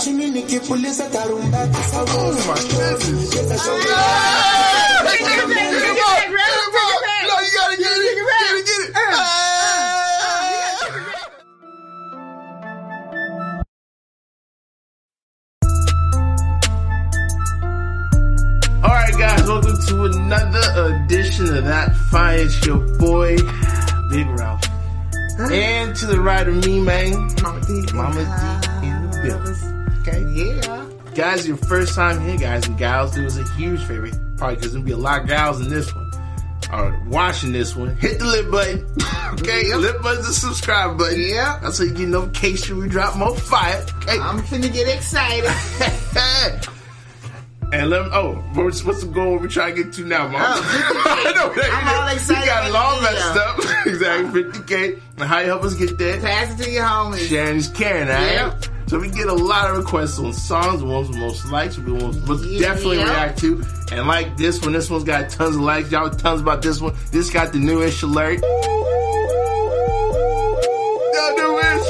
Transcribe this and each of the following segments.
chini nikipuliza tarumbeta Oh my goodness. Cheza Ah! show. Hey, get him, get him, get him, get him, No, you gotta get it, get it, get it. Ah! All right, guys, welcome to another edition of that fire. It's your boy, Big Ralph, and to the right of me, man, Mama D. Mama D in the building. Okay, Yeah. guys, your first time here, guys and gals, do us a huge favor. Probably because there'll be a lot of gals in this one. Are watching this one, hit the lip button. okay, Yep. lip button's the subscribe button. Yeah. That's how you get notification we drop more fire. Okay. I'm finna get excited. and let 'em- oh, what's, what's the goal we trying to get to now, Mom? Oh, 50K. I know, I'm all excited You got it all messed up. exactly, 50K. And how you help us get there? Pass it to your homies. Sharon's caring, alright? Yep. So we get a lot of requests on songs, the ones with most likes, we will Yeah. definitely react to. And like this one, this one's got tons of likes. Y'all tons about this one. This got the newish alert. The newish.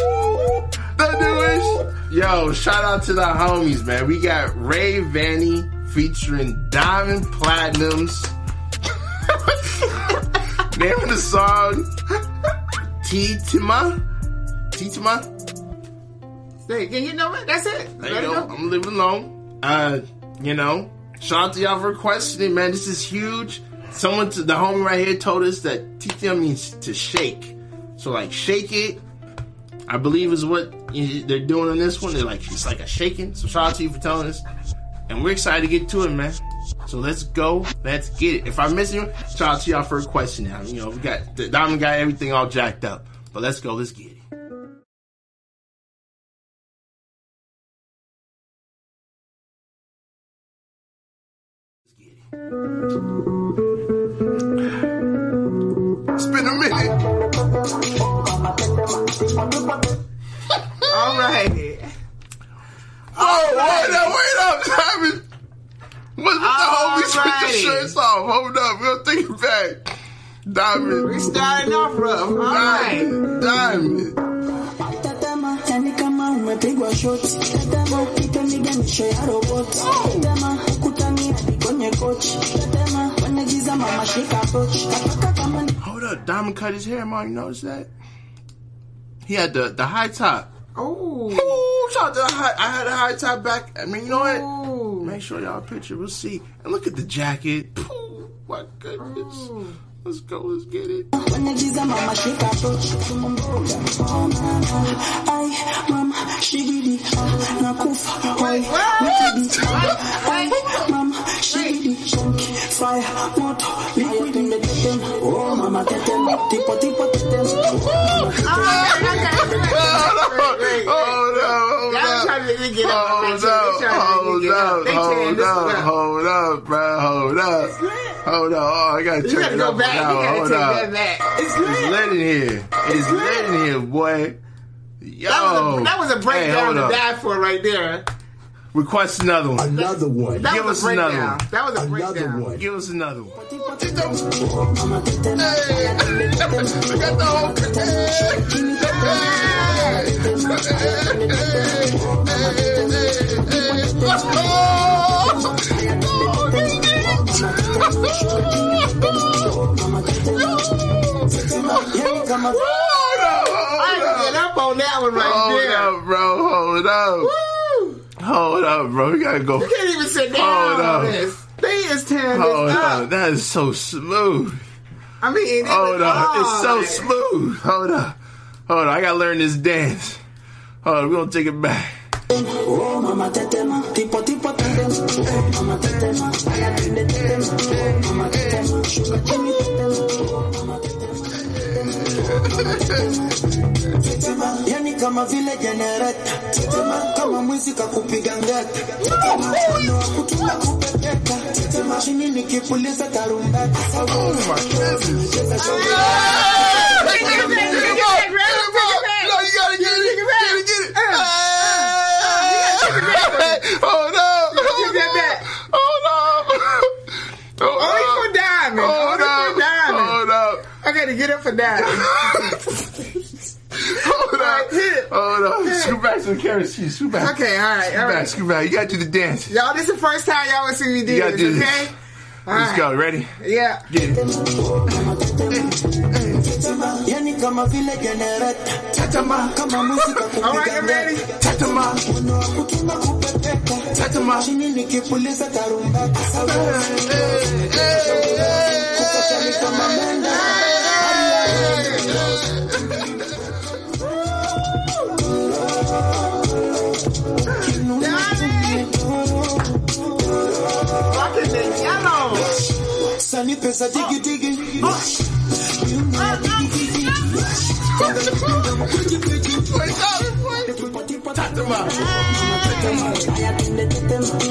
The newish. Yo, shout out to the homies, man. We got Rayvanny featuring Diamond Platnumz. Name of the song Tetema. Tetema. Say, you know what? That's it. There Let you go. go. I'm leaving alone. Uh, you know, shout out to y'all for requesting it, man. This is huge. Someone, to, the homie right here, told us that TTM means to shake. So like, shake it. I believe is what they're doing on this one. They're like, it's like a shaking. So shout out to you for telling us, and we're excited to get to it, man. So let's go. Let's get it. If I miss you, shout out to y'all for a question. Now, You know, we got the Diamond got everything all jacked up. But let's go. Let's get it. Let's get it. Shirts off? Hold up, we'll take it back. Diamond. We're starting off rough. All right. Diamond. Diamond. Tetema, yani kama umepigwa shoti. Tetema, ipiganisho ya roboti. Tetema, ukutani hadi kwenye kochi. Tetema, kwenye giza mama shika pochi. Nataka kama ni Hold up, Diamond cut his hair, man. You notice that? He had the, the high top. Oh. Shout out to the high. I had a high top back. I mean, you know what? Ooh. Make sure y'all picture. We'll see. And look at the jacket. Ooh, my goodness. Let's go. Let's get it. kwenye giza mama shika pochi. Tumemboga. Ai, mama, shigidi. ah, Nakufa. Oi, wikidi. Ai, mama, shigidi. Shonki, fire, moto, liquid. Tetema, oh mama tetema. Tipo, tipo, tetema. Hold up, bro, hold up, hold up. Oh, I gotta You turn gotta it go up back. You gotta Hold take up. that back. It's It's lit. lit in here. It's lit in here, boy. Yo, That was a, that was a Hey, breakdown hold to up. die for right there. Request another one. Another one. That Give us a another breakdown. one. That was a Another breakdown. one. Give us another one. Tipo, tetema. We got the whole. Yani kama Hold up, I hold can get up. up on that one right Hold there. up, bro. Hold up. Woo! Hold up, bro. We gotta go. You can't even sit down Hold on up. this. They is tearing Hold this up. up. That is so smooth. I mean, it Hold was up. It's so hard. smooth. Hold up. Hold on. I gotta learn this dance. Hold on. We're gonna take it back. Yani kama vile jenereta kama mwizi kakupiga ngeta tetema, mkono wa kutunga kupepeta chini nikipuliza tarumbeta Oh my goodness. Cheza show. Hey, get him, get him, get him, get him, get him. No, you gotta get it. Get it, get it. Hey, Hold up. Hold Get that up. Hold up. Hold Only up. for diamond. Hold Only up. for diamond. Hold up. I gotta get up for diamond. Hold. Hit it. Oh no! Scoot back to the camera. See, scoot back. Okay, all right, Scoot all back. right. Scoot back. You gotta do the dance. Y'all, this is the first time y'all will see me do this, do this. okay? All Let's right. go. Ready? Yeah. Get it. Yani kama vile generator Tatama. kama muzika All right, kupiga you ready? Tatama. Mwendo wa kutunga kupepeta Tatama. chini nikipuliza tarumbeta Ya digi digi Tatama.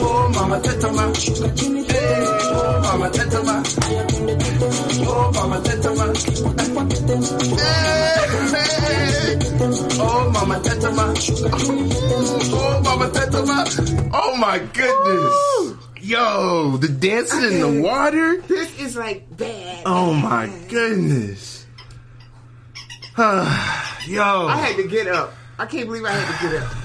Oh, mama Tatama. Hey, oh, mama Tatama. Oh, mama Tatama. Hey, oh, mama Tatama. Oh, mama Tatama. Oh my goodness. Yo, the dancing in the water. This is like bad. Oh my goodness. Yo. I had to get up. I can't believe I had to get up.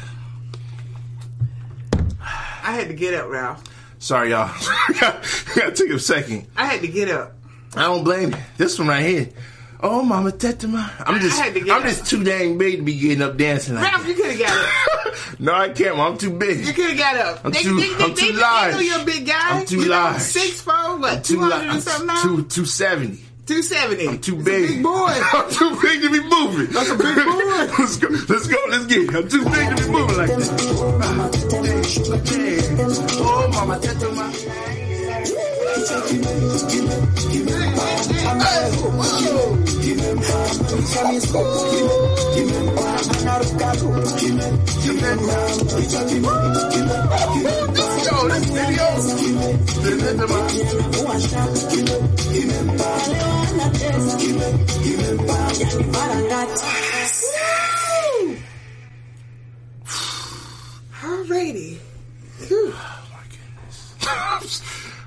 I had to get up, Ralph. Sorry, y'all. gotta take a second. I had to get up. I don't blame you. This one right here. Oh, Mama Tetema. I'm just, I had to get I'm up. just too dang big to be getting up dancing like Ralph, you could have got up. no, I can't. I'm too big. You could have got up. I'm they, too- they, they, I'm they, too they large. know you're a big guy. I'm too you know, large. Six four, what? Too Two li- hundred and something now. Two, 270. Two seventy. I'm too It's big. A big boy. I'm too big to be moving. That's a big boy. let's go. Let's go. Let's get it. I'm too big to be moving like this. Oh, Mama Tetema. Yo, this video. Tetema.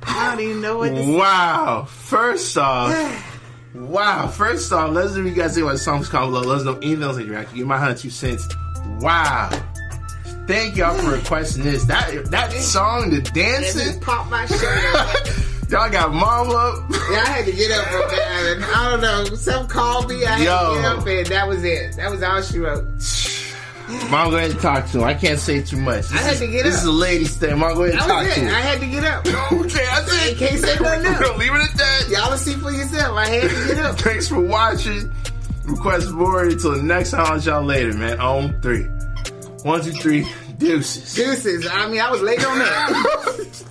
Alrighty. Whew. I don't even know what say. Wow. First off, wow. First off, let's know what you guys think about the songs comment below. Let us know anything else that you're actually. Give my 102 cents. Wow. Thank y'all for requesting this. That that song, the dancing. popped my shirt y'all got mom up. Yeah, I had to get up from that. I don't know. Some called me. I had Yo. to get up, and that was it. That was all she wrote. Mom, go ahead and talk to him. I can't say too much. This I had is, to get This up. This is a ladies thing. Mom, go ahead and talk was to him. I had to get up. okay, I it. can't say nothing else. We'll leave it at that. Y'all will see for yourself. I had to get up. Thanks for watching. Request more until the next time. I'll y'all later, man. On three. One, two, three. Deuces. Deuces. I mean, I was late on that.